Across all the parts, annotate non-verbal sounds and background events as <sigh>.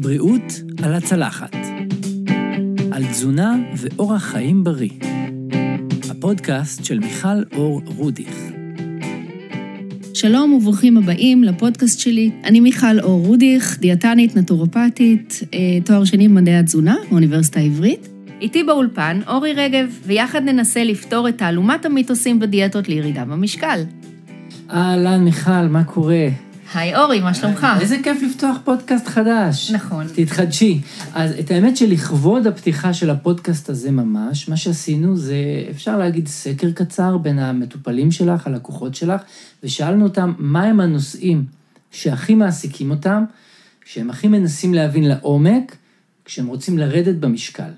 בריאות על הצלחת. על תזונה ואורח חיים בריא. הפודקאסט של מיכל אור רודיך. שלום וברוכים הבאים לפודקאסט שלי. אני מיכל אור רודיך, דיאטנית, נטורופטית, אה, תואר שני במדעי התזונה באוניברסיטה העברית. איתי באולפן אורי רגב, ויחד ננסה לפתור את תעלומת המיתוסים בדיאטות לירידה במשקל. אהלן, מיכל, מה קורה? היי אורי, מה שלומך? איזה כיף לפתוח פודקאסט חדש. נכון. תתחדשי. אז את האמת שלכבוד הפתיחה של הפודקאסט הזה ממש, מה שעשינו זה, אפשר להגיד, סקר קצר בין המטופלים שלך, הלקוחות שלך, ושאלנו אותם מהם הנושאים שהכי מעסיקים אותם, שהם הכי מנסים להבין לעומק, כשהם רוצים לרדת במשקל.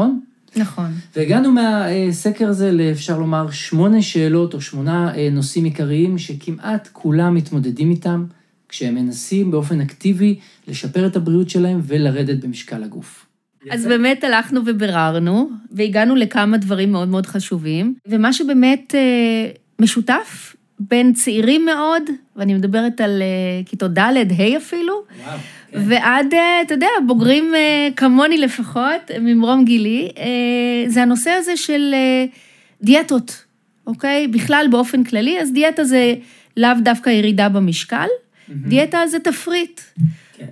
נכון? נכון. והגענו מהסקר הזה לאפשר לומר שמונה שאלות או שמונה אה, נושאים עיקריים שכמעט כולם מתמודדים איתם כשהם מנסים באופן אקטיבי לשפר את הבריאות שלהם ולרדת במשקל הגוף. אז באמת הלכנו וביררנו, והגענו לכמה דברים מאוד מאוד חשובים, ומה שבאמת אה, משותף בין צעירים מאוד, ואני מדברת על אה, כיתות ד', ה' אפילו, וואו. ועד, אה, אתה יודע, בוגרים אה, כמוני לפחות, ממרום גילי, אה, זה הנושא הזה של דיאטות, אוקיי? בכלל באופן כללי, אז דיאטה זה לאו דווקא ירידה במשקל, דיאטה זה תפריט. כן.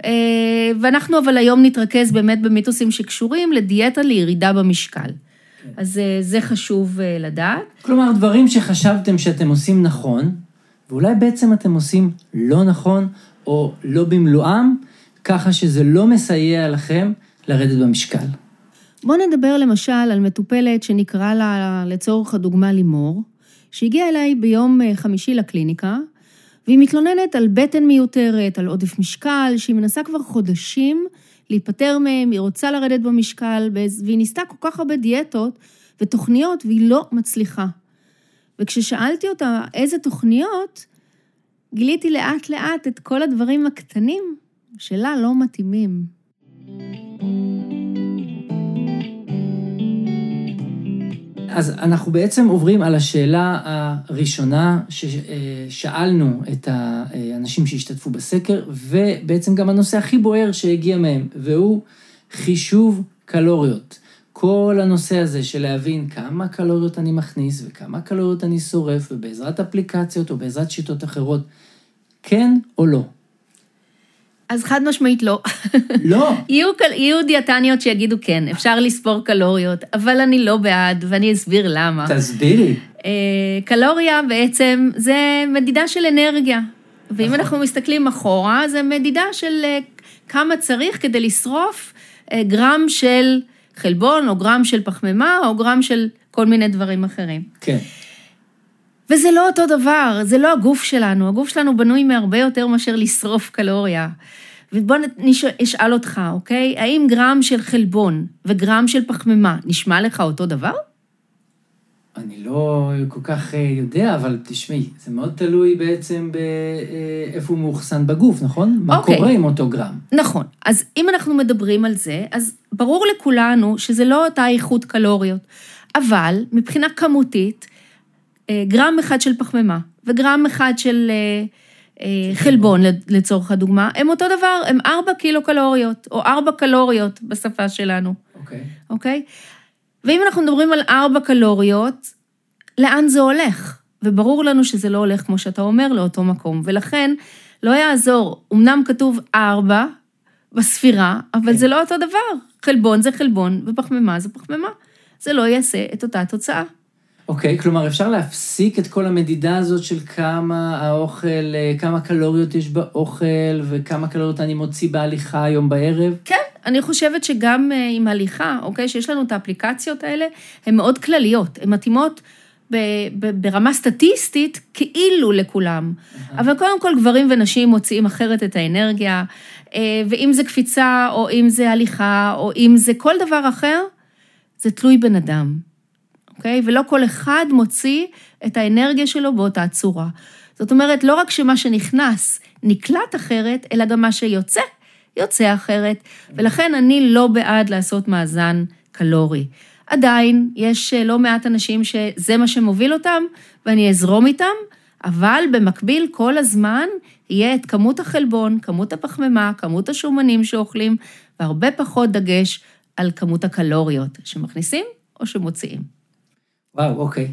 ואנחנו אבל היום נתרכז באמת במיתוסים שקשורים לדיאטה לירידה במשקל. כן. אז זה חשוב לדעת. כלומר, דברים שחשבתם שאתם עושים נכון, ואולי בעצם אתם עושים לא נכון, או לא במלואם, ככה שזה לא מסייע לכם לרדת במשקל. בואו נדבר למשל על מטופלת שנקרא לה לצורך הדוגמה לימור, שהגיעה אליי ביום אה, חמישי לקליניקה, והיא מתלוננת על בטן מיותרת, על עודף משקל, שהיא מנסה כבר חודשים להיפטר מהם, היא רוצה לרדת במשקל, והיא ניסתה כל כך הרבה דיאטות ותוכניות, והיא לא מצליחה. וכששאלתי אותה איזה תוכניות, גיליתי לאט לאט את כל הדברים הקטנים שלה לא מתאימים. אז אנחנו בעצם עוברים על השאלה הראשונה ששאלנו את האנשים שהשתתפו בסקר, ובעצם גם הנושא הכי בוער שהגיע מהם, והוא חישוב קלוריות. כל הנושא הזה של להבין כמה קלוריות אני מכניס וכמה קלוריות אני שורף, ובעזרת אפליקציות או בעזרת שיטות אחרות, כן או לא. אז חד משמעית לא. לא. יהיו, יהיו דיאטניות שיגידו כן, אפשר לספור קלוריות, אבל אני לא בעד, ואני אסביר למה. תסבירי. אה, קלוריה בעצם זה מדידה של אנרגיה. ואם נכון. אנחנו מסתכלים אחורה, זה מדידה של אה, כמה צריך כדי לשרוף אה, גרם של חלבון, או גרם של פחמימה, או גרם של כל מיני דברים אחרים. כן. וזה לא אותו דבר, זה לא הגוף שלנו, הגוף שלנו בנוי מהרבה יותר מאשר לשרוף קלוריה. ובוא נשאל אותך, אוקיי? האם גרם של חלבון וגרם של פחמימה נשמע לך אותו דבר? אני לא כל כך אה, יודע, אבל תשמעי, זה מאוד תלוי בעצם באיפה הוא מאוחסן בגוף, נכון? מה אוקיי. קורה עם אותו גרם. נכון. אז אם אנחנו מדברים על זה, אז ברור לכולנו שזה לא אותה איכות קלוריות, אבל מבחינה כמותית, אה, גרם אחד של פחמימה וגרם אחד של אה, אה, חלבון, לצורך הדוגמה, הם אותו דבר, הם ארבע קילו קלוריות, או ארבע קלוריות בשפה שלנו. אוקיי. אוקיי? ואם אנחנו מדברים על ארבע קלוריות, לאן זה הולך? וברור לנו שזה לא הולך, כמו שאתה אומר, לאותו מקום. ולכן, לא יעזור, אמנם כתוב ארבע בספירה, אבל כן. זה לא אותו דבר. חלבון זה חלבון, ופחמימה זה פחמימה. זה לא יעשה את אותה תוצאה. אוקיי, okay, כלומר אפשר להפסיק את כל המדידה הזאת של כמה האוכל, אה, כמה קלוריות יש באוכל וכמה קלוריות אני מוציא בהליכה היום בערב? כן, אני חושבת שגם אה, עם הליכה, אוקיי, שיש לנו את האפליקציות האלה, הן מאוד כלליות, הן מתאימות ברמה סטטיסטית כאילו לכולם. אבל קודם כל גברים ונשים מוציאים אחרת את האנרגיה, אה, ואם זה קפיצה, או אם זה הליכה, או אם זה כל דבר אחר, זה תלוי בן אדם. אוקיי? ולא כל אחד מוציא את האנרגיה שלו באותה צורה. זאת אומרת, לא רק שמה שנכנס נקלט אחרת, אלא גם מה שיוצא, יוצא אחרת. ולכן אני לא בעד לעשות מאזן קלורי. עדיין יש אה, לא מעט אנשים שזה מה שמוביל אותם, ואני אזרום איתם, אבל במקביל כל הזמן יהיה את כמות החלבון, כמות הפחמימה, כמות השומנים שאוכלים, והרבה פחות דגש על כמות הקלוריות שמכניסים או שמוציאים. וואו, אוקיי.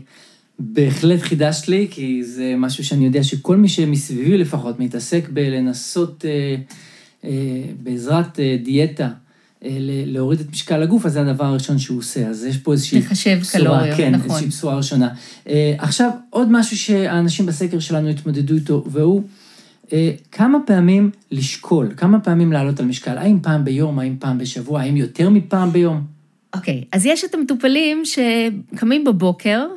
בהחלט חידשת לי, כי זה משהו שאני יודע שכל מי שמסביבי לפחות מתעסק בלנסות אה, אה, בעזרת אה, דיאטה אה, להוריד את משקל הגוף, אז זה הדבר הראשון שהוא עושה. אז יש פה איזושהי לחשב בשורה, קלוריות, כן, נכון. איזושהי בשורה ראשונה. אה, עכשיו, עוד משהו שהאנשים בסקר שלנו התמודדו איתו, והוא אה, כמה פעמים לשקול, כמה פעמים לעלות על משקל, האם פעם ביום, האם פעם בשבוע, האם יותר מפעם ביום? אוקיי, okay, אז יש את המטופלים שקמים בבוקר,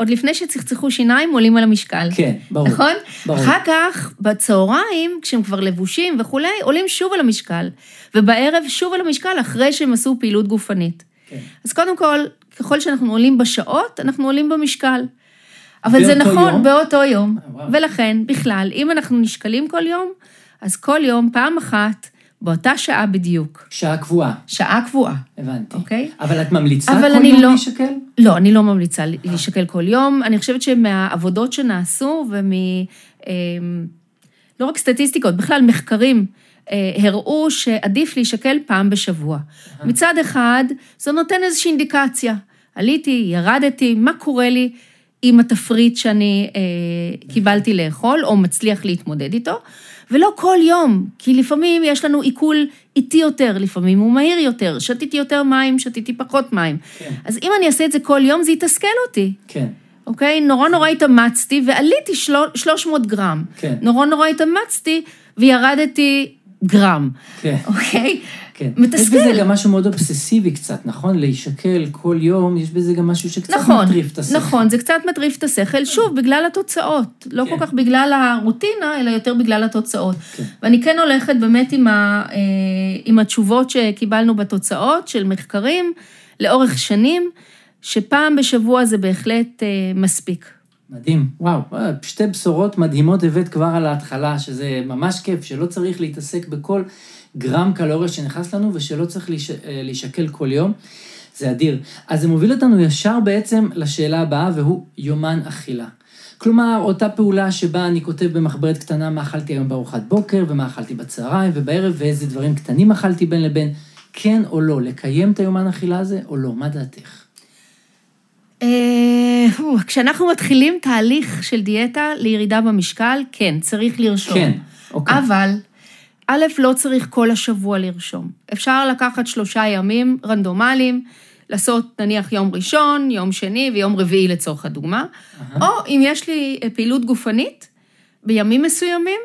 עוד לפני שצחצחו שיניים, עולים על המשקל. כן, ברור. נכון? ברור. אחר כך, בצהריים, כשהם כבר לבושים וכולי, עולים שוב על המשקל. ובערב שוב על המשקל, אחרי שהם עשו פעילות גופנית. כן. אז קודם כל, ככל שאנחנו עולים בשעות, אנחנו עולים במשקל. אבל זה נכון, יום? באותו יום. אה, וואו. ולכן, בכלל, אם אנחנו נשקלים כל יום, אז כל יום, פעם אחת, באותה שעה בדיוק. שעה קבועה, שעה קבועה, הבנתי. אוקיי? אבל את ממליצה אבל כל יום לא- להישקל? לא, אני לא ממליצה להישקל כל יום. אני חושבת שמהעבודות שנעשו ומ... אה, לא רק סטטיסטיקות, בכלל מחקרים, אה, הראו שעדיף להישקל פעם בשבוע. מצד אחד, זה נותן איזושהי אינדיקציה. עליתי, ירדתי, מה קורה לי עם התפריט שאני אה, קיבלתי לאכול, או מצליח להתמודד איתו, ולא כל יום, כי לפעמים יש לנו עיכול איטי יותר, לפעמים הוא מהיר יותר, שתיתי יותר מים, שתיתי פחות מים. כן. אז אם אני אעשה את זה כל יום, זה יתסכל אותי. כן. אוקיי? נורא נורא התאמצתי ועליתי של... 300 גרם. כן. נורא נורא התאמצתי וירדתי גרם. כן. אוקיי? כן. מתסכל. יש בזה גם משהו מאוד אובססיבי קצת, נכון? להישקל כל יום, יש בזה גם משהו שקצת נכון, מטריף את השכל. נכון, זה קצת מטריף את השכל, שוב, בגלל התוצאות. לא כן. כל כך בגלל הרוטינה, אלא יותר בגלל התוצאות. כן. ואני כן הולכת באמת עם, ה, אה, עם התשובות שקיבלנו בתוצאות של מחקרים לאורך שנים, שפעם בשבוע זה בהחלט אה, מספיק. מדהים, וואו, אה, שתי בשורות מדהימות הבאת כבר על ההתחלה, שזה ממש כיף, שלא צריך להתעסק בכל גרם קלוריה שנכנס לנו ושלא צריך להיש... אה, להישקל כל יום. זה אדיר. אז זה מוביל אותנו ישר בעצם לשאלה הבאה, והוא יומן אכילה. כלומר, אותה פעולה שבה אני כותב במחברת קטנה מה אכלתי היום בארוחת בוקר, ומה אכלתי בצהריים ובערב, ואיזה דברים קטנים אכלתי בין לבין, כן או לא, לקיים את היומן אכילה הזה או לא, מה דעתך? אה, כשאנחנו מתחילים תהליך של דיאטה לירידה במשקל, כן, צריך לרשום. כן, אוקיי. אבל, א', לא צריך כל השבוע לרשום. אפשר לקחת שלושה ימים רנדומליים, לעשות נניח יום ראשון, יום שני ויום רביעי לצורך הדוגמה, או אם יש לי אה, פעילות גופנית בימים מסוימים,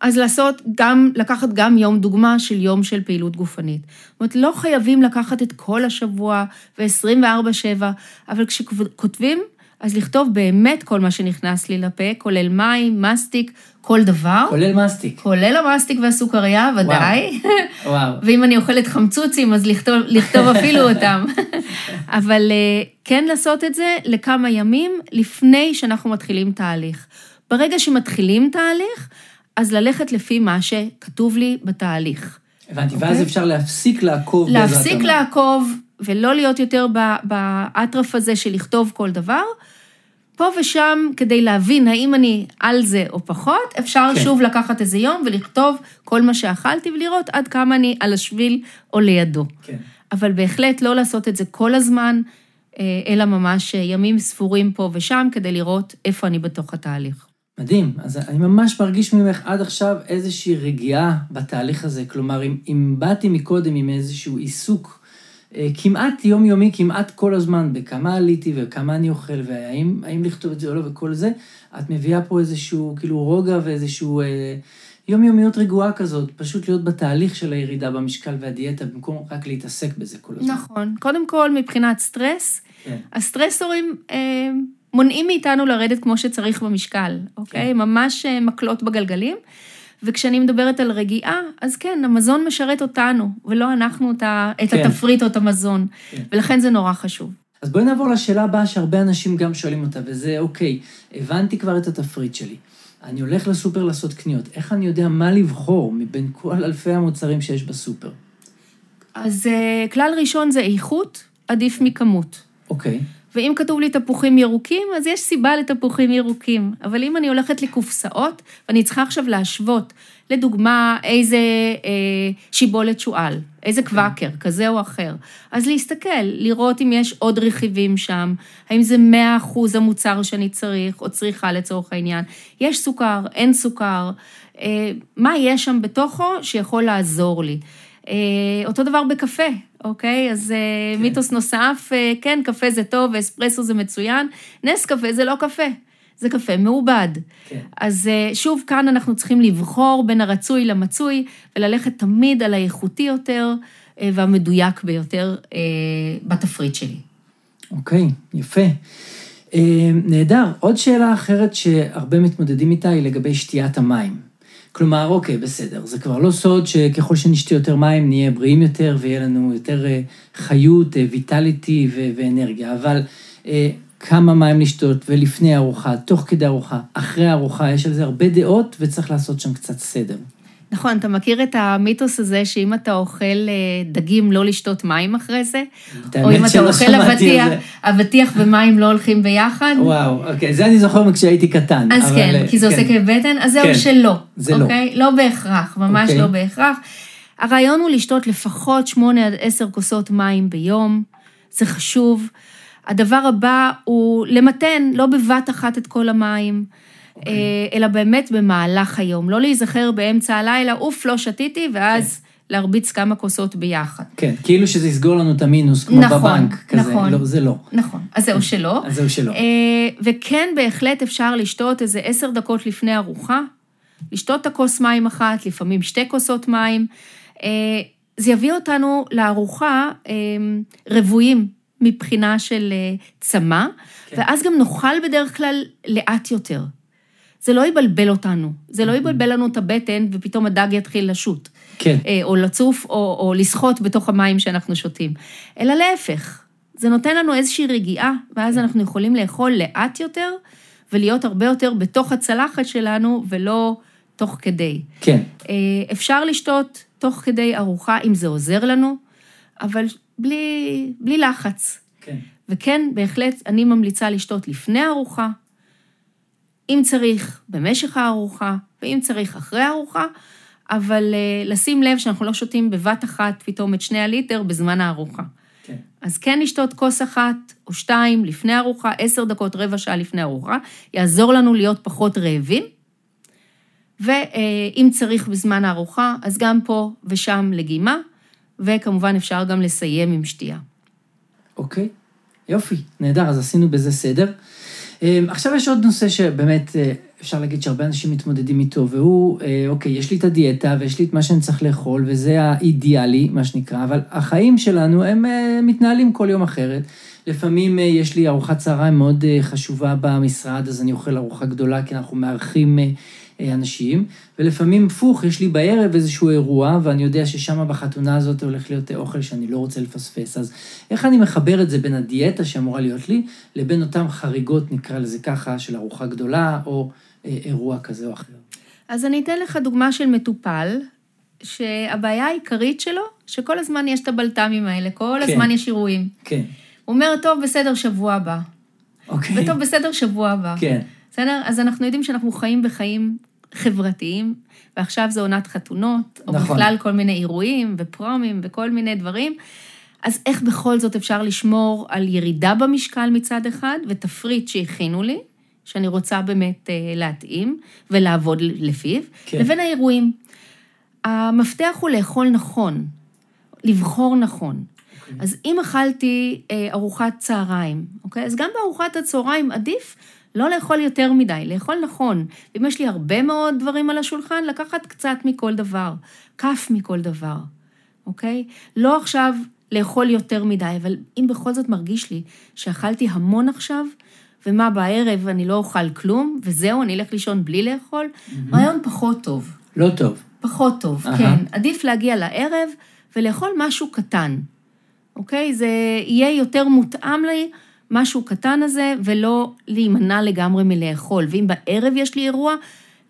אז לעשות גם, לקחת גם יום דוגמה של יום של פעילות גופנית. זאת אומרת, לא חייבים לקחת את כל השבוע ו-24-7, אבל כשכותבים, אז לכתוב באמת כל מה שנכנס לי לפה, כולל מים, מסטיק, כל דבר. כולל מסטיק. כולל המסטיק והסוכריה, ודאי. וואו. <laughs> ואם אני אוכלת חמצוצים, אז לכתוב, לכתוב אפילו אותם. <laughs> אבל אה, כן לעשות את זה לכמה ימים לפני שאנחנו מתחילים תהליך. ברגע שמתחילים תהליך, אז ללכת לפי מה שכתוב לי בתהליך. הבנתי, אוקיי. ואז אפשר להפסיק לעקוב להפסיק. לעקוב ולא להיות יותר באטרף הזה של לכתוב כל דבר. פה ושם, כדי להבין האם אני על זה או פחות, אפשר כן. שוב לקחת איזה יום ולכתוב כל מה שאכלתי ולראות עד כמה אני על השביל או לידו. כן. אבל בהחלט לא לעשות את זה כל הזמן, אה, אלא ממש ימים ספורים פה ושם, כדי לראות איפה אני בתוך התהליך. מדהים. אז אני ממש מרגיש ממך עד עכשיו איזושהי רגיעה בתהליך הזה. כלומר, אם, אם באתי מקודם עם איזשהו עיסוק אה, כמעט יומיומי, כמעט כל הזמן, בכמה עליתי וכמה אני אוכל, והאם האם לכתוב את זה או לא וכל זה, את מביאה פה איזשהו כאילו רוגע ואיזשהו אה, יומיומיות רגועה כזאת, פשוט להיות בתהליך של הירידה במשקל והדיאטה, במקום רק להתעסק בזה כל הזמן. נכון. קודם כל, מבחינת סטרס, כן. הסטרסורים אה, מונעים מאיתנו לרדת כמו שצריך במשקל, אוקיי? ממש אה, מקלות בגלגלים. וכשאני מדברת על רגיעה, אז כן, המזון משרת אותנו, ולא אנחנו את, ה, את כן. התפריט או את המזון. כן. ולכן זה נורא חשוב. אז בואי נעבור לשאלה הבאה שהרבה אנשים גם שואלים אותה, וזה, אוקיי, הבנתי כבר את התפריט שלי. אני הולך לסופר לעשות קניות, איך אני יודע מה לבחור מבין כל אלפי המוצרים שיש בסופר? אז אה, כלל ראשון זה איכות, עדיף מכמות. אוקיי. ואם כתוב לי תפוחים ירוקים, אז יש סיבה לתפוחים ירוקים. אבל אם אני הולכת לקופסאות, ואני צריכה עכשיו להשוות, לדוגמה, איזה אה, שיבולת שועל, איזה קוואקר, כזה או אחר, אז להסתכל, לראות אם יש עוד רכיבים שם, האם זה 100% המוצר שאני צריך, או צריכה לצורך העניין. יש סוכר, אין סוכר, אה, מה יש שם בתוכו שיכול לעזור לי. אה, אותו דבר בקפה, אוקיי? אז אה, כן. מיתוס נוסף, אה, כן, קפה זה טוב ואספרסו זה מצוין, נס קפה זה לא קפה, זה קפה מעובד. כן. אז שוב, כאן אנחנו צריכים לבחור בין הרצוי למצוי, וללכת תמיד על האיכותי יותר והמדויק ביותר בתפריט שלי. אוקיי, יפה. נהדר. עוד שאלה אחרת שהרבה מתמודדים איתה היא לגבי שתיית המים. כלומר, אוקיי, בסדר, זה כבר לא סוד שככל שנשתה יותר מים נהיה בריאים יותר ויהיה לנו יותר אה, חיות, אה, ויטליטי ואנרגיה, אבל אה, כמה מים לשתות ולפני ארוחה, תוך כדי ארוחה, אחרי ארוחה, יש על זה הרבה דעות וצריך לעשות שם קצת סדר. נכון, אתה מכיר את המיתוס הזה שאם אתה אוכל אה, דגים, לא לשתות מים אחרי זה? או אם אתה אוכל אבטיח, אבטיח ומים לא הולכים ביחד? וואו, אוקיי, זה אני זוכר כשהייתי קטן. אז כן, אה, כי זה עושה כאב בטן, אז זהו כן, שלא. זה לא. אוקיי? לא בהכרח, ממש אוקיי. לא בהכרח. הרעיון הוא לשתות לפחות 8 עד 10 כוסות מים ביום, זה חשוב. הדבר הבא הוא למתן, לא בבת אחת את כל המים. אה, אלא באמת במהלך היום. לא להיזכר באמצע הלילה, אוף, לא שתיתי, ואז... כן. להרביץ כמה כוסות ביחד. כן, כאילו שזה יסגור לנו את המינוס, כמו נכון, בבנק, כזה, נכון, לא, זה לא. נכון, אז זהו שלא. אז זהו שלא. אה, וכן, בהחלט אפשר לשתות איזה עשר דקות לפני ארוחה, לשתות את הכוס מים אחת, לפעמים שתי כוסות מים. אה, זה יביא אותנו לארוחה רבועים מבחינה של צמא, כן. ואז גם נאכל בדרך כלל לאט יותר. זה לא יבלבל אותנו, זה לא יבלבל לנו את הבטן ופתאום הדג יתחיל לשוט. כן. אה, או לצוף או, או לשחות בתוך המים שאנחנו שותים. אלא להפך, זה נותן לנו איזושהי רגיעה, ואז כן. אנחנו יכולים לאכול לאט יותר ולהיות הרבה יותר בתוך הצלחת שלנו ולא תוך כדי. כן. אה, אפשר לשתות תוך כדי ארוחה אם זה עוזר לנו, אבל בלי, בלי לחץ. כן. וכן, בהחלט, אני ממליצה לשתות לפני ארוחה, אם צריך במשך הארוחה, ואם צריך אחרי הארוחה, אבל אה, לשים לב שאנחנו לא שותים בבת אחת פתאום את שני הליטר בזמן הארוחה. כן. אז כן לשתות כוס אחת או שתיים לפני ארוחה, עשר דקות, רבע שעה לפני ארוחה, יעזור לנו להיות פחות רעבים. ואם צריך בזמן הארוחה, אז גם פה ושם לגימה, וכמובן אפשר גם לסיים עם שתייה. אוקיי, יופי, נהדר, אז עשינו בזה סדר. אמ, עכשיו יש עוד נושא שבאמת אה, אפשר להגיד שהרבה אנשים מתמודדים איתו, והוא, אה, אוקיי, יש לי את הדיאטה ויש לי את מה שאני צריך לאכול, וזה האידיאלי, מה שנקרא, אבל החיים שלנו הם אה, מתנהלים כל יום אחרת. לפעמים יש לי ארוחת צהריים מאוד חשובה במשרד, אז אני אוכל ארוחה גדולה, כי אנחנו מארחים אנשים, ולפעמים הפוך, יש לי בערב איזשהו אירוע, ואני יודע ששם בחתונה הזאת הולך להיות אוכל שאני לא רוצה לפספס. אז איך אני מחבר את זה בין הדיאטה שאמורה להיות לי, לבין אותן חריגות, נקרא לזה ככה, של ארוחה גדולה, או אה, אירוע כזה או אחר? אז אני אתן לך דוגמה של מטופל, שהבעיה העיקרית שלו, שכל הזמן יש את הבלת"מים האלה, כל כן. הזמן יש אירועים. כן. הוא אומר, טוב, בסדר, שבוע הבא. אוקיי. וטוב, בסדר, שבוע הבא. כן. בסדר? אז אנחנו יודעים שאנחנו חיים בחיים חברתיים, ועכשיו זה עונת חתונות, או נכון. בכלל כל מיני אירועים ופרומים וכל מיני דברים. אז איך בכל זאת אפשר לשמור על ירידה במשקל מצד אחד, ותפריט שהכינו לי, שאני רוצה באמת אה, להתאים ולעבוד לפיו, כן. לבין האירועים. המפתח הוא לאכול נכון, לבחור נכון. Okay. אוקיי. אז אם אכלתי אה, ארוחת צהריים, אוקיי? אז גם בארוחת הצהריים עדיף לא לאכול יותר מדי, לאכול נכון. אם יש לי הרבה מאוד דברים על השולחן, לקחת קצת מכל דבר, כף מכל דבר, אוקיי? לא עכשיו לאכול יותר מדי, אבל אם בכל זאת מרגיש לי שאכלתי המון עכשיו, ומה, בערב אני לא אוכל כלום, וזהו, אני אלך לישון בלי לאכול, mm-hmm. רעיון פחות טוב. לא טוב. פחות טוב, uh-huh. כן. עדיף להגיע לערב ולאכול משהו קטן, אוקיי? זה יהיה יותר מותאם לי. משהו קטן הזה, ולא להימנע לגמרי מלאכול. ואם בערב יש לי אירוע,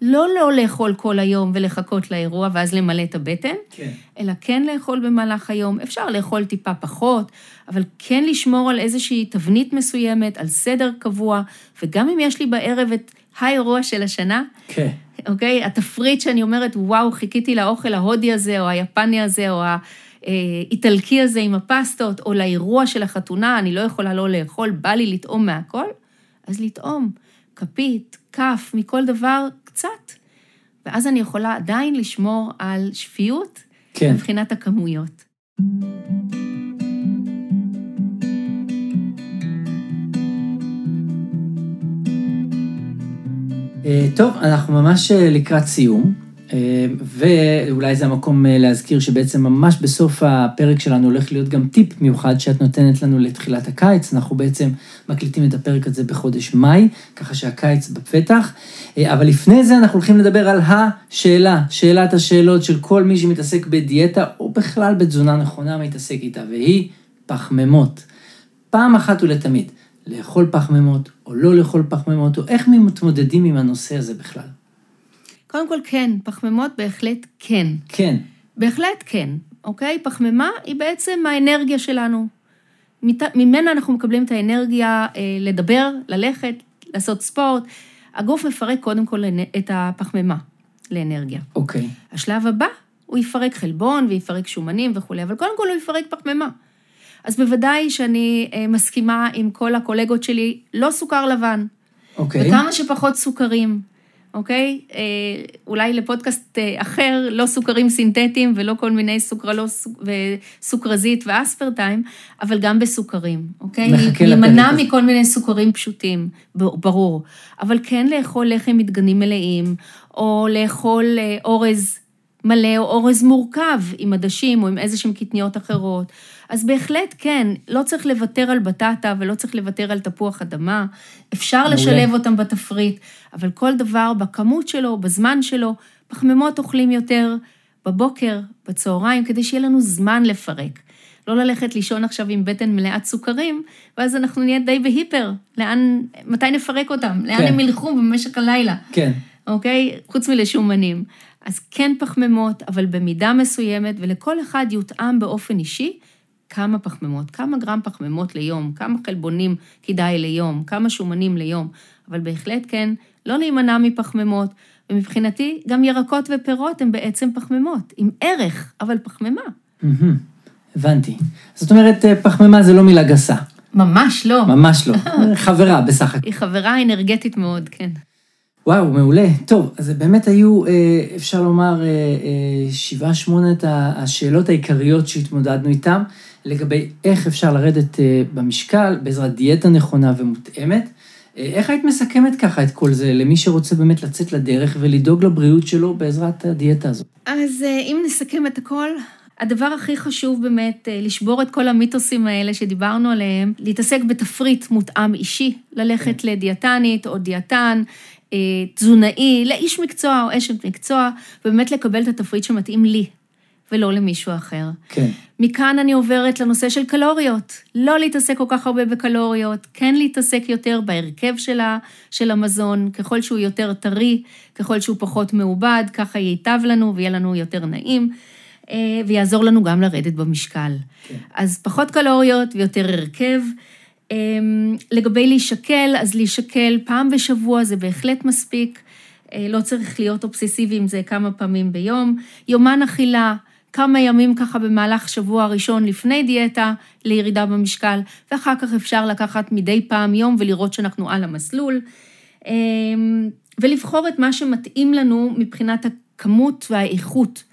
לא לא לאכול כל היום ולחכות לאירוע ואז למלא את הבטן, כן. אלא כן לאכול במהלך היום. אפשר לאכול טיפה פחות, אבל כן לשמור על איזושהי תבנית מסוימת, על סדר קבוע, וגם אם יש לי בערב את האירוע של השנה, כן. אוקיי? התפריט שאני אומרת, וואו, חיכיתי לאוכל ההודי הזה, או היפני הזה, או האיטלקי הזה עם הפסטות, או לאירוע של החתונה, אני לא יכולה לא לאכול, בא לי לטעום מהכל, אז לטעום. כפית, כף, מכל דבר קצת. ואז אני יכולה עדיין לשמור על שפיות כן. מבחינת הכמויות. אה, טוב, אנחנו ממש אה, לקראת סיום, אה, ואולי זה המקום להזכיר שבעצם ממש בסוף הפרק שלנו הולך להיות גם טיפ מיוחד שאת נותנת לנו לתחילת הקיץ. אנחנו בעצם מקליטים את הפרק הזה בחודש מאי, ככה שהקיץ בפתח. אבל לפני זה אנחנו הולכים לדבר על השאלה, שאלת השאלות של כל מי שמתעסק בדיאטה, או בכלל בתזונה נכונה מתעסק איתה, והיא פחמימות. פעם אחת ולתמיד. לאכול פחמימות או לא לאכול פחמימות, או איך מתמודדים עם הנושא הזה בכלל? קודם כל, כן, פחמימות בהחלט כן. כן. בהחלט כן, אוקיי? פחמימה היא בעצם האנרגיה שלנו. ממנה אנחנו מקבלים את האנרגיה אה, לדבר, ללכת, לעשות ספורט. הגוף מפרק קודם כל את הפחמימה לאנרגיה. אוקיי. השלב הבא, הוא יפרק חלבון ויפרק שומנים וכולי, אבל קודם כל הוא יפרק פחמימה. אז בוודאי שאני אה, מסכימה עם כל הקולגות שלי, לא סוכר לבן. אוקיי. וכמה שפחות סוכרים, אוקיי? אה, אולי לפודקאסט אה, אחר, לא סוכרים סינתטיים ולא כל מיני סוכרלוס וסוכרזית ואספרטיים, אבל גם בסוכרים, אוקיי? להימנע מכל מיני סוכרים פשוטים, ברור. אבל כן לאכול לחם מדגנים מלאים, או לאכול אורז מלא או אורז מורכב עם עדשים או עם איזה שהן קטניות אחרות. אז בהחלט כן, לא צריך לוותר על בטטה ולא צריך לוותר על תפוח אדמה, אפשר מעולה. לשלב אותם בתפריט, אבל כל דבר בכמות שלו, בזמן שלו, פחמימות אוכלים יותר בבוקר, בצהריים, כדי שיהיה לנו זמן לפרק. לא ללכת לישון עכשיו עם בטן מלאת סוכרים, ואז אנחנו נהיה די בהיפר. לאן, מתי נפרק אותם? לאן כן. הם ילכו במשך הלילה? כן. אוקיי? חוץ מלשומנים. אז כן פחמימות, אבל במידה מסוימת, ולכל אחד יותאם באופן אישי כמה פחמימות, כמה גרם פחמימות ליום, כמה חלבונים כדאי ליום, כמה שומנים ליום, אבל בהחלט כן, לא להימנע מפחמימות, ומבחינתי גם ירקות ופירות הם בעצם פחמימות, עם ערך, אבל פחמימה. הבנתי. זאת אומרת, אה, פחמימה זה לא מילה גסה. ממש לא. ממש לא. <laughs> חברה בסך הכול. היא חברה אנרגטית מאוד, כן. וואו, מעולה. טוב, אז באמת היו, אה, אפשר לומר, אה, אה, שבעה, שמונת השאלות העיקריות שהתמודדנו איתן, לגבי איך אפשר לרדת במשקל בעזרת דיאטה נכונה ומותאמת. איך היית מסכמת ככה את כל זה למי שרוצה באמת לצאת לדרך ולדאוג לבריאות שלו בעזרת הדיאטה הזאת? אז אם נסכם את הכל, הדבר הכי חשוב באמת, לשבור את כל המיתוסים האלה שדיברנו עליהם, להתעסק בתפריט מותאם אישי, ללכת כן. לדיאטנית או דיאטן, תזונאי, לאיש מקצוע או אשת מקצוע, ובאמת לקבל את התפריט שמתאים לי, ולא למישהו אחר. כן. מכאן אני עוברת לנושא של קלוריות. לא להתעסק כל כך הרבה בקלוריות, כן להתעסק יותר בהרכב שלה, של המזון, ככל שהוא יותר טרי, ככל שהוא פחות מעובד, ככה ייטב לנו ויהיה לנו יותר נעים, אה, ויעזור לנו גם לרדת במשקל. כן. אז פחות קלוריות ויותר הרכב. אמ, לגבי להישקל, אז להישקל פעם בשבוע זה בהחלט מספיק, אה, לא צריך להיות אובססיבי עם זה כמה פעמים ביום. יומן אכילה, כמה ימים ככה במהלך שבוע הראשון לפני דיאטה לירידה במשקל, ואחר כך אפשר לקחת מדי פעם יום ולראות שאנחנו על המסלול. אמ, ולבחור את מה שמתאים לנו מבחינת הכמות והאיכות,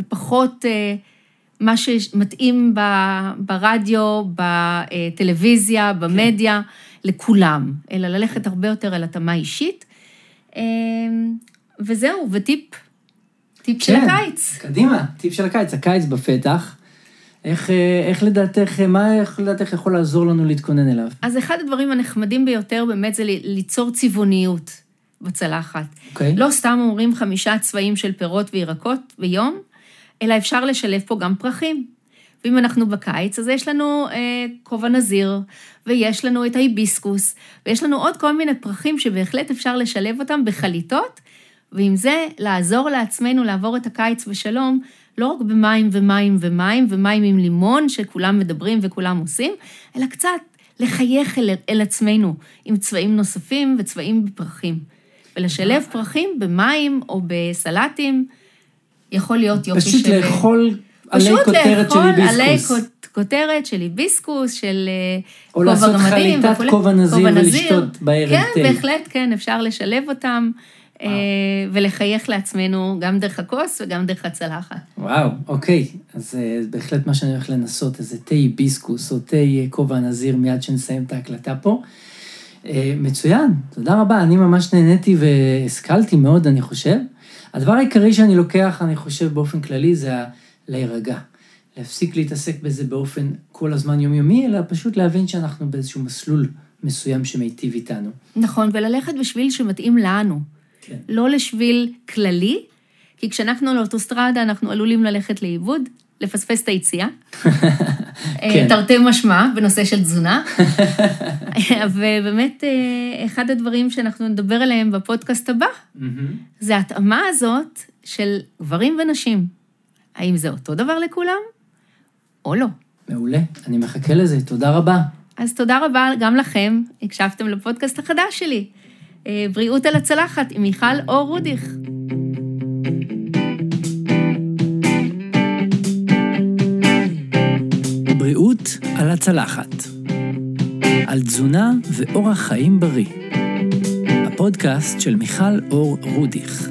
ופחות אה, מה שמתאים ברדיו, בטלוויזיה, במדיה, כן. לכולם, אלא ללכת הרבה יותר על התאמה אישית. אמ, וזהו, וטיפ, טיפ כן, של הקיץ. קדימה, טיפ של הקיץ, הקיץ בפתח. איך, איך לדעתך, מה איך לדעתך יכול לעזור לנו להתכונן אליו? אז אחד הדברים הנחמדים ביותר באמת זה ליצור צבעוניות בצלחת. אוקיי. Okay. לא סתם אומרים חמישה צבעים של פירות וירקות ביום, אלא אפשר לשלב פה גם פרחים. ואם אנחנו בקיץ, אז יש לנו אה, כובע נזיר, ויש לנו את ההיביסקוס, ויש לנו עוד כל מיני פרחים שבהחלט אפשר לשלב אותם בחליטות, ועם זה לעזור לעצמנו לעבור את הקיץ בשלום, לא רק במים ומים ומים, ומים עם לימון שכולם מדברים וכולם עושים, אלא קצת לחייך אל, אל עצמנו עם צבעים נוספים וצבעים בפרחים. ולשלב פרחים במים או בסלטים, יכול להיות יופי פשוט של... לאכול עלי כותרת של פשוט לאכול עלי היביסקוס. כות- כותרת של היביסקוס, של אה, או כובע לעשות גמדים חליטת וכולי. כובע נזיר ולשתות בערב כן, תה. בהחלט, כן, אפשר לשלב אותם. אה, וואו. ולחייך לעצמנו גם דרך הכוס וגם דרך הצלחת. וואו, אוקיי. אז אה, בהחלט מה שאני הולך לנסות, איזה תה היביסקוס או תה כובע נזיר מיד שנסיים את ההקלטה פה. מצוין, תודה רבה. אני ממש נהניתי והשכלתי מאוד, אני חושב. הדבר העיקרי שאני לוקח, אני חושב, באופן כללי, זה להירגע. להפסיק להתעסק בזה באופן כל הזמן יומיומי, אלא פשוט להבין שאנחנו באיזשהו מסלול מסוים שמיטיב איתנו. נכון, וללכת בשביל שמתאים לנו, כן. לא לשביל כללי, כי כשאנחנו על האוטוסטרדה אנחנו עלולים ללכת לאיבוד, לפספס את היציאה. <laughs> כן. תרתי משמע, בנושא של תזונה. <laughs> ובאמת, אה, אחד הדברים שאנחנו נדבר עליהם בפודקאסט הבא. זה ההתאמה הזאת של גברים ונשים. האם זה אותו דבר לכולם, או לא? מעולה, אני מחכה לזה, תודה רבה. אז תודה רבה גם לכם, הקשבתם לפודקאסט החדש שלי, אה, בריאות על הצלחת עם מיכל אור רודיך. על הצלחת. על תזונה ואורח חיים בריא. הפודקאסט של מיכל אור רודיך.